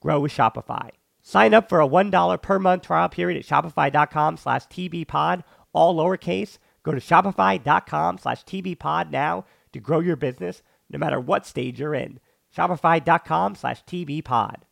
grow with Shopify. Sign up for a $1 per month trial period at shopify.com slash tbpod, all lowercase. Go to shopify.com slash tbpod now to grow your business no matter what stage you're in. Shopify.com slash tbpod.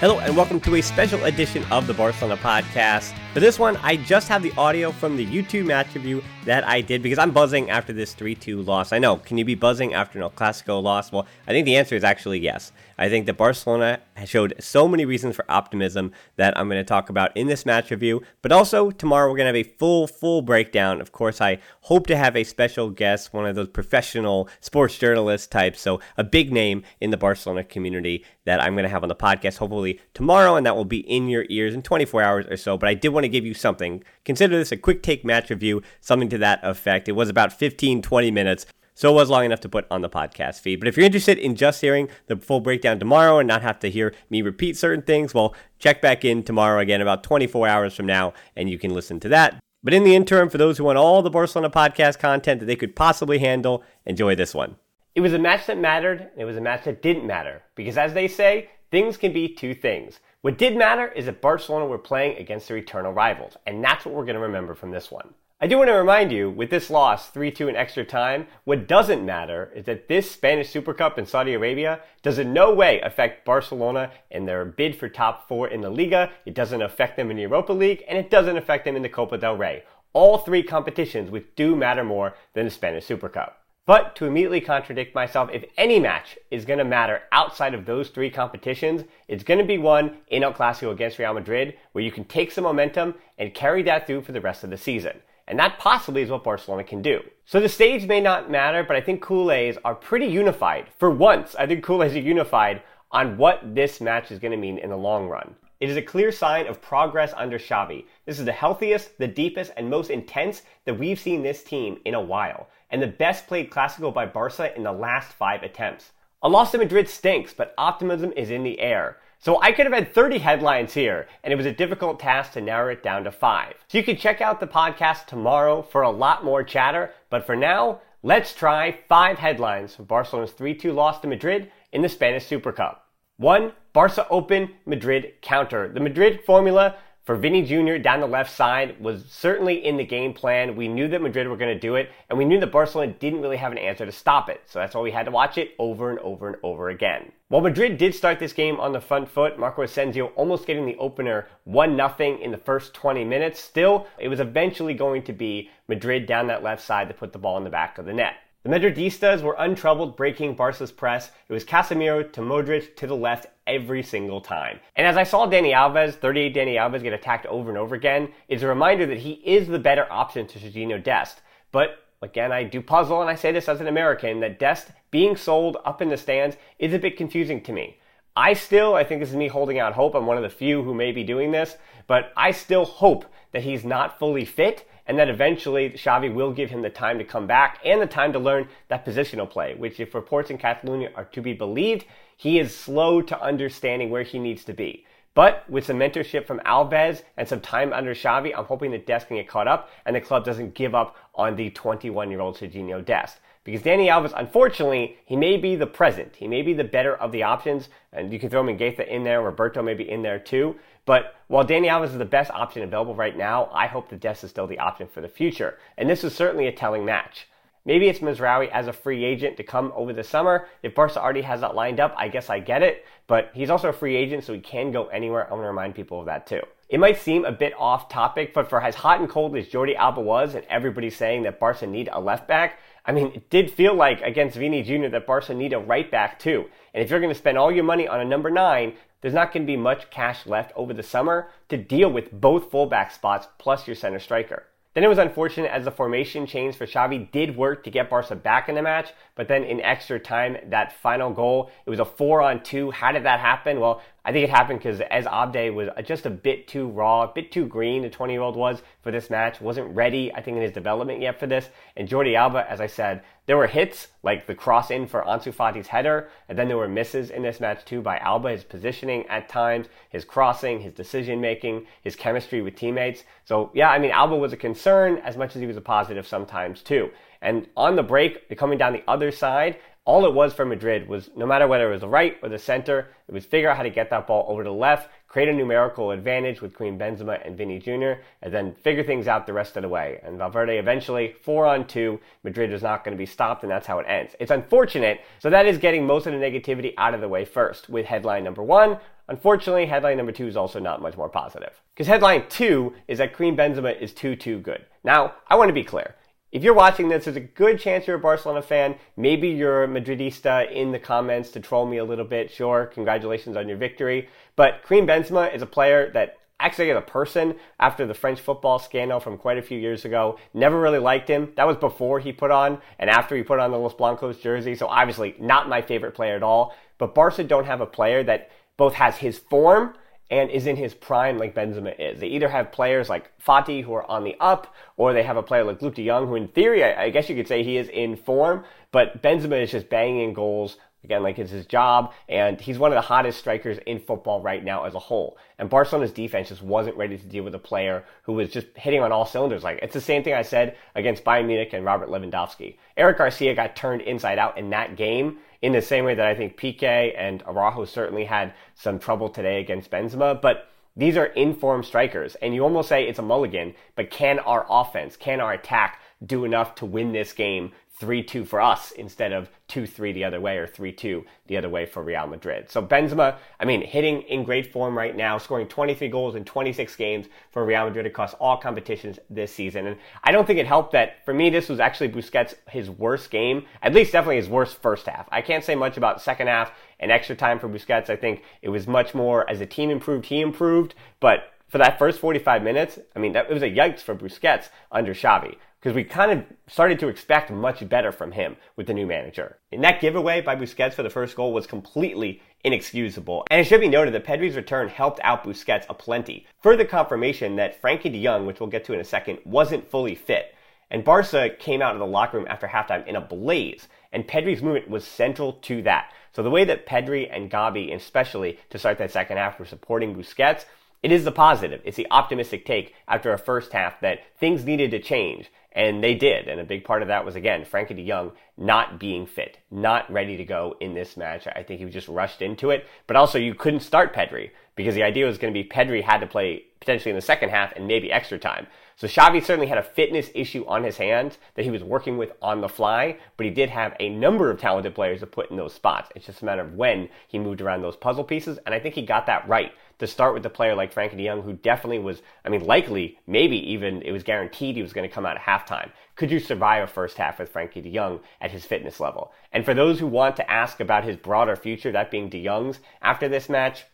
Hello, and welcome to a special edition of the Barcelona podcast. For this one, I just have the audio from the YouTube match review that I did because I'm buzzing after this 3 2 loss. I know, can you be buzzing after an El Clasico loss? Well, I think the answer is actually yes. I think that Barcelona showed so many reasons for optimism that I'm going to talk about in this match review. But also, tomorrow we're going to have a full, full breakdown. Of course, I hope to have a special guest, one of those professional sports journalist types, so a big name in the Barcelona community that I'm going to have on the podcast hopefully tomorrow, and that will be in your ears in 24 hours or so. But I did want to give you something. Consider this a quick take match review, something to that effect. It was about 15, 20 minutes. So it was long enough to put on the podcast feed. But if you're interested in just hearing the full breakdown tomorrow and not have to hear me repeat certain things, well, check back in tomorrow again about 24 hours from now and you can listen to that. But in the interim, for those who want all the Barcelona podcast content that they could possibly handle, enjoy this one. It was a match that mattered, and it was a match that didn't matter. Because as they say, things can be two things. What did matter is that Barcelona were playing against their eternal rivals, and that's what we're going to remember from this one. I do want to remind you, with this loss, 3-2 in extra time, what doesn't matter is that this Spanish Super Cup in Saudi Arabia does in no way affect Barcelona and their bid for top four in the Liga. It doesn't affect them in the Europa League, and it doesn't affect them in the Copa del Rey. All three competitions which do matter more than the Spanish Super Cup. But to immediately contradict myself, if any match is going to matter outside of those three competitions, it's going to be one in El Clasico against Real Madrid where you can take some momentum and carry that through for the rest of the season. And that possibly is what Barcelona can do. So the stage may not matter, but I think Culés are pretty unified. For once, I think Culés are unified on what this match is going to mean in the long run. It is a clear sign of progress under Xavi. This is the healthiest, the deepest, and most intense that we've seen this team in a while, and the best played Clasico by Barca in the last five attempts. A loss to Madrid stinks, but optimism is in the air. So I could have had 30 headlines here, and it was a difficult task to narrow it down to five. So you can check out the podcast tomorrow for a lot more chatter, but for now, let's try five headlines for Barcelona's 3-2 loss to Madrid in the Spanish Super Cup. One, Barca open, Madrid counter. The Madrid formula for Vini Jr. down the left side was certainly in the game plan. We knew that Madrid were going to do it, and we knew that Barcelona didn't really have an answer to stop it. So that's why we had to watch it over and over and over again. While Madrid did start this game on the front foot, Marco Asensio almost getting the opener 1-0 in the first 20 minutes. Still, it was eventually going to be Madrid down that left side to put the ball in the back of the net. The Madridistas were untroubled breaking Barca's press. It was Casemiro to Modric to the left every single time. And as I saw Dani Alves, 38 Dani Alves, get attacked over and over again, it's a reminder that he is the better option to Sergiño Dest. But again, I do puzzle, and I say this as an American, that Dest being sold up in the stands is a bit confusing to me. I still, I think this is me holding out hope. I'm one of the few who may be doing this, but I still hope that he's not fully fit and that eventually Xavi will give him the time to come back and the time to learn that positional play, which if reports in Catalonia are to be believed, he is slow to understanding where he needs to be. But with some mentorship from Alves and some time under Xavi, I'm hoping that Dest can get caught up and the club doesn't give up on the 21 year old Sergiño Dest. Because Dani Alves, unfortunately, he may be the present. He may be the better of the options. And you can throw Mingueza in there, Roberto may be in there too. But while Dani Alves is the best option available right now, I hope that Dest is still the option for the future. And this is certainly a telling match. Maybe it's Mazraoui as a free agent to come over the summer. If Barca already has that lined up, I guess I get it. But he's also a free agent, so he can go anywhere. I want to remind people of that too. It might seem a bit off topic, but for as hot and cold as Jordi Alba was, and everybody saying that Barca need a left back, I mean, it did feel like against Vini Jr. that Barca need a right back too. And if you're going to spend all your money on a number nine, there's not going to be much cash left over the summer to deal with both fullback spots plus your center striker. Then it was unfortunate as the formation change for Xavi did work to get Barca back in the match, but then in extra time, that final goal, it was a four on two. How did that happen? Well, I think it happened because as Abde was uh, just a bit too raw, a bit too green, the 20 year old was for this match, wasn't ready, I think, in his development yet for this. And Jordi Alba, as I said, there were hits like the cross in for Ansu Fati's header, and then there were misses in this match too by Alba, his positioning at times, his crossing, his decision making, his chemistry with teammates. So, yeah, I mean, Alba was a concern as much as he was a positive sometimes too. And on the break, coming down the other side, all it was for Madrid was no matter whether it was the right or the center, it was figure out how to get that ball over to the left, create a numerical advantage with Karim Benzema and Vini Jr., and then figure things out the rest of the way. And Valverde eventually, four on two, Madrid is not going to be stopped, and that's how it ends. It's unfortunate, so that is getting most of the negativity out of the way first with headline number one. Unfortunately, headline number two is also not much more positive. Because headline two is that Karim Benzema is too, too good. Now, I want to be clear. If you're watching this, there's a good chance you're a Barcelona fan. Maybe you're a Madridista in the comments to troll me a little bit. Sure, congratulations on your victory. But Karim Benzema is a player that actually as a person after the French football scandal from quite a few years ago. Never really liked him. That was before he put on and after he put on the Los Blancos jersey. So obviously not my favorite player at all. But Barca don't have a player that both has his form and is in his prime like Benzema is. They either have players like Fati who are on the up, or they have a player like Luuk de Jong who in theory, I, I guess you could say he is in form, but Benzema is just banging in goals Again, like it's his job, and he's one of the hottest strikers in football right now as a whole. And Barcelona's defense just wasn't ready to deal with a player who was just hitting on all cylinders. Like it's the same thing I said against Bayern Munich and Robert Lewandowski. Eric Garcia got turned inside out in that game in the same way that I think Piqué and Araujo certainly had some trouble today against Benzema, but these are informed strikers, and you almost say it's a mulligan, but can our offense, can our attack do enough to win this game 3 2 for us instead of 2 3 the other way or 3 2 the other way for Real Madrid. So Benzema, I mean, hitting in great form right now, scoring 23 goals in 26 games for Real Madrid across all competitions this season. And I don't think it helped that for me, this was actually Busquets' his worst game, at least definitely his worst first half. I can't say much about second half and extra time for Busquets. I think it was much more as the team improved, he improved. But for that first 45 minutes, I mean, that, it was a yikes for Busquets under Xavi because we kind of started to expect much better from him with the new manager. And that giveaway by Busquets for the first goal was completely inexcusable. And it should be noted that Pedri's return helped out Busquets a plenty. Further confirmation that Frenkie de Jong, which we'll get to in a second, wasn't fully fit. And Barca came out of the locker room after halftime in a blaze, and Pedri's movement was central to that. So the way that Pedri and Gavi, especially to start that second half, were supporting Busquets, it is the positive. It's the optimistic take after a first half that things needed to change. And they did. And a big part of that was, again, Frenkie de Jong not being fit, not ready to go in this match. I think he was just rushed into it. But also, you couldn't start Pedri because the idea was going to be Pedri had to play potentially in the second half and maybe extra time. So Xavi certainly had a fitness issue on his hands that he was working with on the fly, but he did have a number of talented players to put in those spots. It's just a matter of when he moved around those puzzle pieces, and I think he got that right to start with a player like Frenkie de Jong, who definitely was, I mean, likely, maybe even it was guaranteed he was going to come out at halftime. Could you survive a first half with Frenkie de Jong at his fitness level? And for those who want to ask about his broader future, that being de Jong's after this match,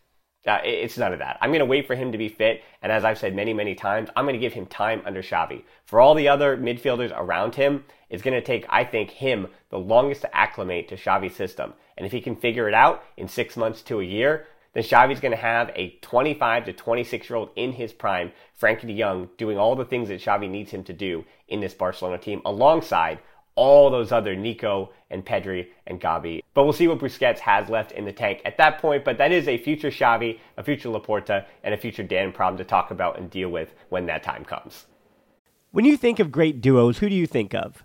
uh, it's none of that. I'm going to wait for him to be fit, and as I've said many, many times, I'm going to give him time under Xavi. For all the other midfielders around him, it's going to take, I think, him the longest to acclimate to Xavi's system. And if he can figure it out in six months to a year, then Xavi's going to have a 25 to 26 year old in his prime, Frenkie de Jong, doing all the things that Xavi needs him to do in this Barcelona team, alongside all those other Nico and Pedri and Gavi. But we'll see what Busquets has left in the tank at that point. But that is a future Xavi, a future Laporta, and a future Dan problem to talk about and deal with when that time comes. When you think of great duos, who do you think of?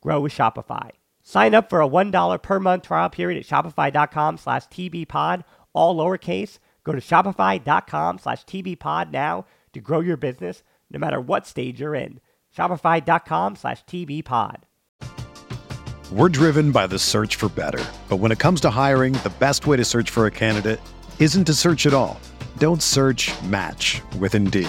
grow with Shopify. Sign up for a $1 per month trial period at shopify.com slash tbpod, all lowercase. Go to shopify.com slash tbpod now to grow your business no matter what stage you're in. Shopify.com slash tbpod. We're driven by the search for better. But when it comes to hiring, the best way to search for a candidate isn't to search at all. Don't search match with Indeed.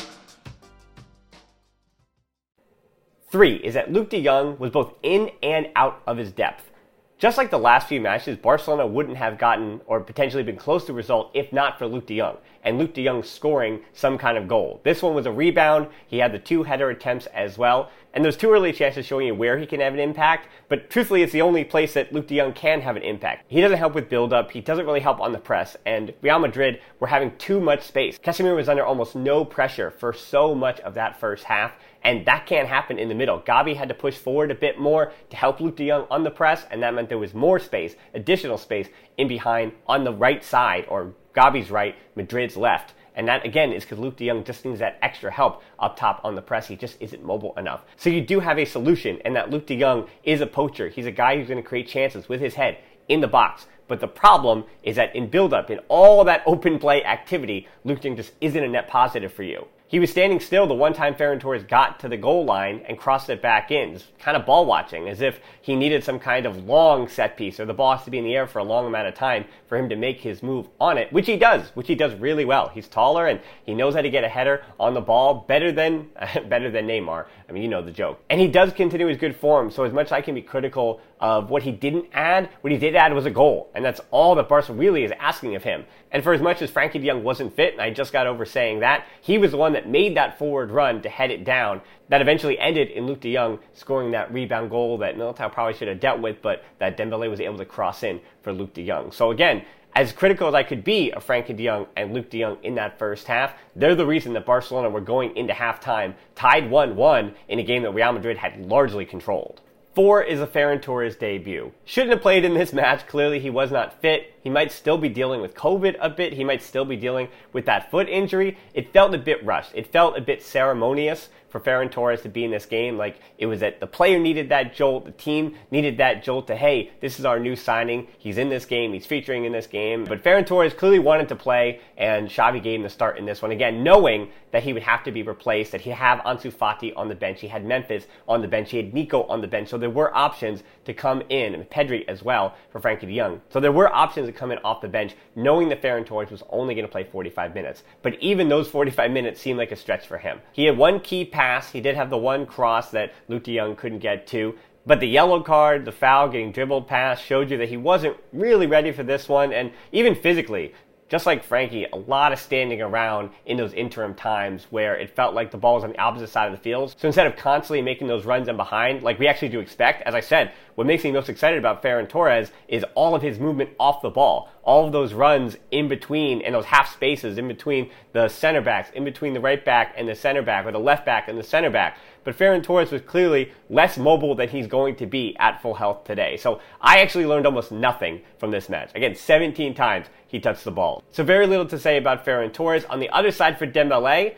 Three is that Luuk de Jong was both in and out of his depth. Just like the last few matches, Barcelona wouldn't have gotten or potentially been close to a result if not for Luuk de Jong and Luuk de Jong scoring some kind of goal. This one was a rebound. He had the two header attempts as well. And those two early chances showing you where he can have an impact, but truthfully, it's the only place that Luuk de Jong can have an impact. He doesn't help with build up, he doesn't really help on the press, and Real Madrid were having too much space. Casemiro was under almost no pressure for so much of that first half, and that can't happen in the middle. Gavi had to push forward a bit more to help Luuk de Jong on the press, and that meant there was more space, additional space in behind on the right side, or Gavi's right, Madrid's left. And that, again, is because Luuk de Jong just needs that extra help up top on the press. He just isn't mobile enough. So you do have a solution, and that Luuk de Jong is a poacher. He's a guy who's going to create chances with his head in the box. But the problem is that in build-up, in all that open play activity, Luuk de Jong just isn't a net positive for you. He was standing still the one time Ferran Torres got to the goal line and crossed it back in, just kind of ball watching, as if he needed some kind of long set piece or the ball has to be in the air for a long amount of time for him to make his move on it, which he does, which he does really well. He's taller and he knows how to get a header on the ball better than better than Neymar. I mean, you know the joke. And he does continue his good form, so as much as I can be critical of what he didn't add, what he did add was a goal, and that's all that Barca really is asking of him. And for as much as Frenkie de Jong wasn't fit, and I just got over saying that, he was the one that made that forward run to head it down that eventually ended in Luuk de Jong scoring that rebound goal that Militao probably should have dealt with, but that Dembele was able to cross in for Luuk de Jong. So again, as critical as I could be of Frenkie de Jong and Luuk de Jong in that first half, they're the reason that Barcelona were going into halftime tied 1-1 in a game that Real Madrid had largely controlled. Four is a Ferran Torres debut. Shouldn't have played in this match. Clearly, he was not fit. He might still be dealing with COVID a bit. He might still be dealing with that foot injury. It felt a bit rushed. It felt a bit ceremonious for Ferran Torres to be in this game. Like it was that the player needed that jolt, the team needed that jolt to, hey, this is our new signing. He's in this game, he's featuring in this game. But Ferran Torres clearly wanted to play, and Xavi gave him the start in this one. Again, knowing that he would have to be replaced, that he have Ansu Fati on the bench, he had Memphis on the bench, he had Nico on the bench. So there were options to come in, and Pedri as well for Frenkie de Jong. So there were options to come in off the bench, knowing that Ferran Torres was only going to play 45 minutes. But even those 45 minutes seemed like a stretch for him. He had one key pass pass. He did have the one cross that Luuk de couldn't get to. But the yellow card, the foul, getting dribbled past showed you that he wasn't really ready for this one. And even physically, just like Frenkie, a lot of standing around in those interim times where it felt like the ball was on the opposite side of the field. So instead of constantly making those runs in behind, like we actually do expect, as I said, what makes me most excited about Ferran Torres is all of his movement off the ball. All of those runs in between and those half spaces in between the center backs, in between the right back and the center back, or the left back and the center back but Ferran Torres was clearly less mobile than he's going to be at full health today. So I actually learned almost nothing from this match. Again, 17 times he touched the ball. So very little to say about Ferran Torres. On the other side for Dembele,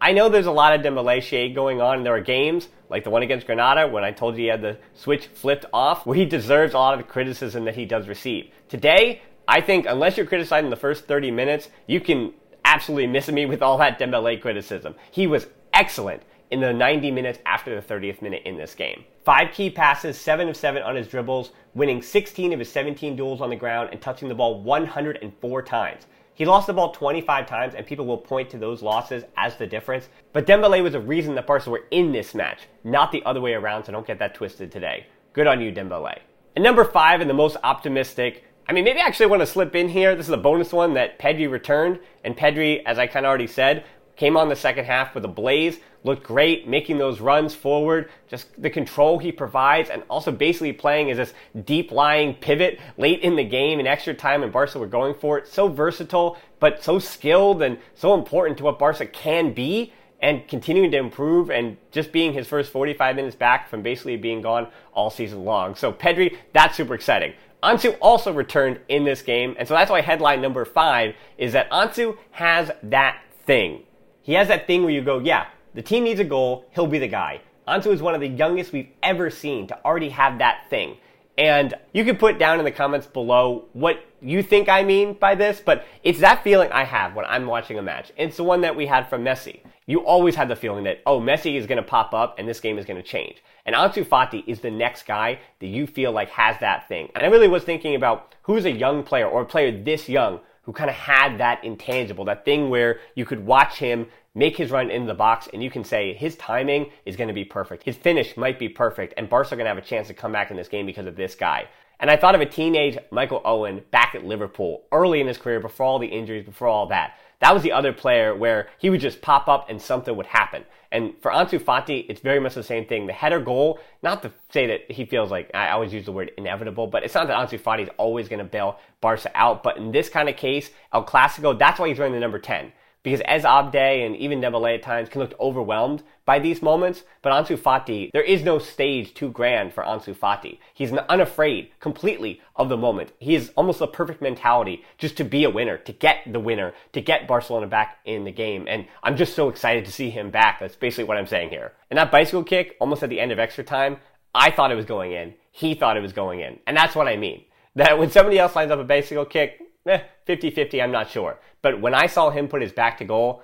I know there's a lot of Dembele shade going on, and there are games like the one against Granada when I told you he had the switch flipped off, where he deserves a lot of the criticism that he does receive. Today, I think unless you're criticizing the first 30 minutes, you can absolutely miss me with all that Dembele criticism. He was excellent in the 90 minutes after the 30th minute in this game. Five key passes, seven of seven on his dribbles, winning 16 of his 17 duels on the ground and touching the ball 104 times. He lost the ball 25 times, and people will point to those losses as the difference. But Dembele was the reason the Barca were in this match, not the other way around, so don't get that twisted today. Good on you, Dembele. And number five, and the most optimistic, I mean, maybe I actually want to slip in here. This is a bonus one that Pedri returned, and Pedri, as I kind of already said, came on the second half with a blaze, looked great, making those runs forward, just the control he provides, and also basically playing as this deep lying pivot late in the game in extra time, and Barca were going for it. So versatile, but so skilled and so important to what Barca can be. And continuing to improve and just being his first 45 minutes back from basically being gone all season long. So Pedri, that's super exciting. Ansu also returned in this game, and so that's why headline number five is that Ansu has that thing. He has that thing where you go, yeah, the team needs a goal, he'll be the guy. Ansu is one of the youngest we've ever seen to already have that thing. And you can put down in the comments below what you think I mean by this, but it's that feeling I have when I'm watching a match. It's the one that we had from Messi. You always had the feeling that, oh, Messi is going to pop up and this game is going to change. And Ansu Fati is the next guy that you feel like has that thing. And I really was thinking about who's a young player or a player this young who kind of had that intangible, that thing where you could watch him make his run in the box and you can say his timing is going to be perfect. His finish might be perfect and Barca are going to have a chance to come back in this game because of this guy. And I thought of a teenage Michael Owen back at Liverpool early in his career before all the injuries, before all that. That was the other player where he would just pop up and something would happen. And for Ansu Fati, it's very much the same thing. The header goal, not to say that he feels like, I always use the word inevitable, but it's not that Ansu Fati is always going to bail Barca out. But in this kind of case, El Clasico, that's why he's wearing the number 10. Because Ez Abde and even Dembele at times can look overwhelmed by these moments. But Ansu Fati, there is no stage too grand for Ansu Fati. He's unafraid completely of the moment. He is almost a perfect mentality just to be a winner, to get the winner, to get Barcelona back in the game. And I'm just so excited to see him back. That's basically what I'm saying here. And that bicycle kick, almost at the end of extra time, I thought it was going in. He thought it was going in. And that's what I mean. That when somebody else lines up a bicycle kick, eh, 50-50, I'm not sure. But when I saw him put his back to goal,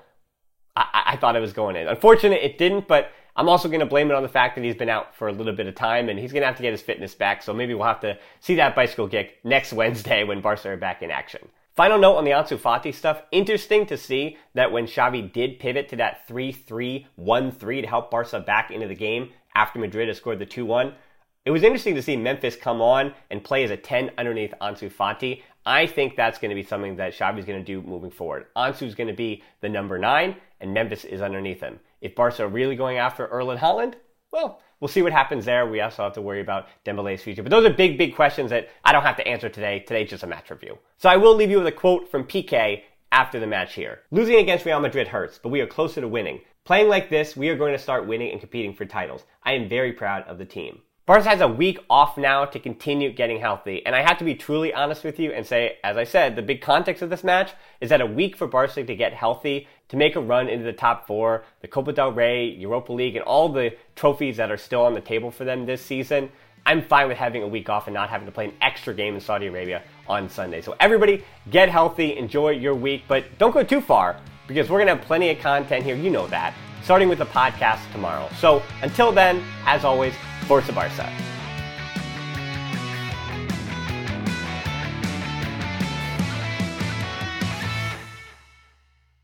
I, I thought it was going in. Unfortunate it didn't, but I'm also going to blame it on the fact that he's been out for a little bit of time and he's going to have to get his fitness back. So maybe we'll have to see that bicycle kick next Wednesday when Barca are back in action. Final note on the Ansu Fati stuff. Interesting to see that when Xavi did pivot to that 3-3-1-3 to help Barca back into the game after Madrid has scored the 2-1, it was interesting to see Memphis come on and play as a 10 underneath Ansu Fati. I think that's going to be something that Xavi's going to do moving forward. Ansu's going to be the number nine, and Memphis is underneath him. If Barca are really going after Erling Haaland, well, we'll see what happens there. We also have to worry about Dembele's future. But those are big, big questions that I don't have to answer today. Today's just a match review. So I will leave you with a quote from Piqué after the match here. Losing against Real Madrid hurts, but we are closer to winning. Playing like this, we are going to start winning and competing for titles. I am very proud of the team. Barca has a week off now to continue getting healthy. And I have to be truly honest with you and say, as I said, the big context of this match is that a week for Barca to get healthy, to make a run into the top four, the Copa del Rey, Europa League, and all the trophies that are still on the table for them this season. I'm fine with having a week off and not having to play an extra game in Saudi Arabia on Sunday. So everybody get healthy, enjoy your week, but don't go too far because we're going to have plenty of content here. You know that. Starting with the podcast tomorrow. So until then, as always, Força Barça.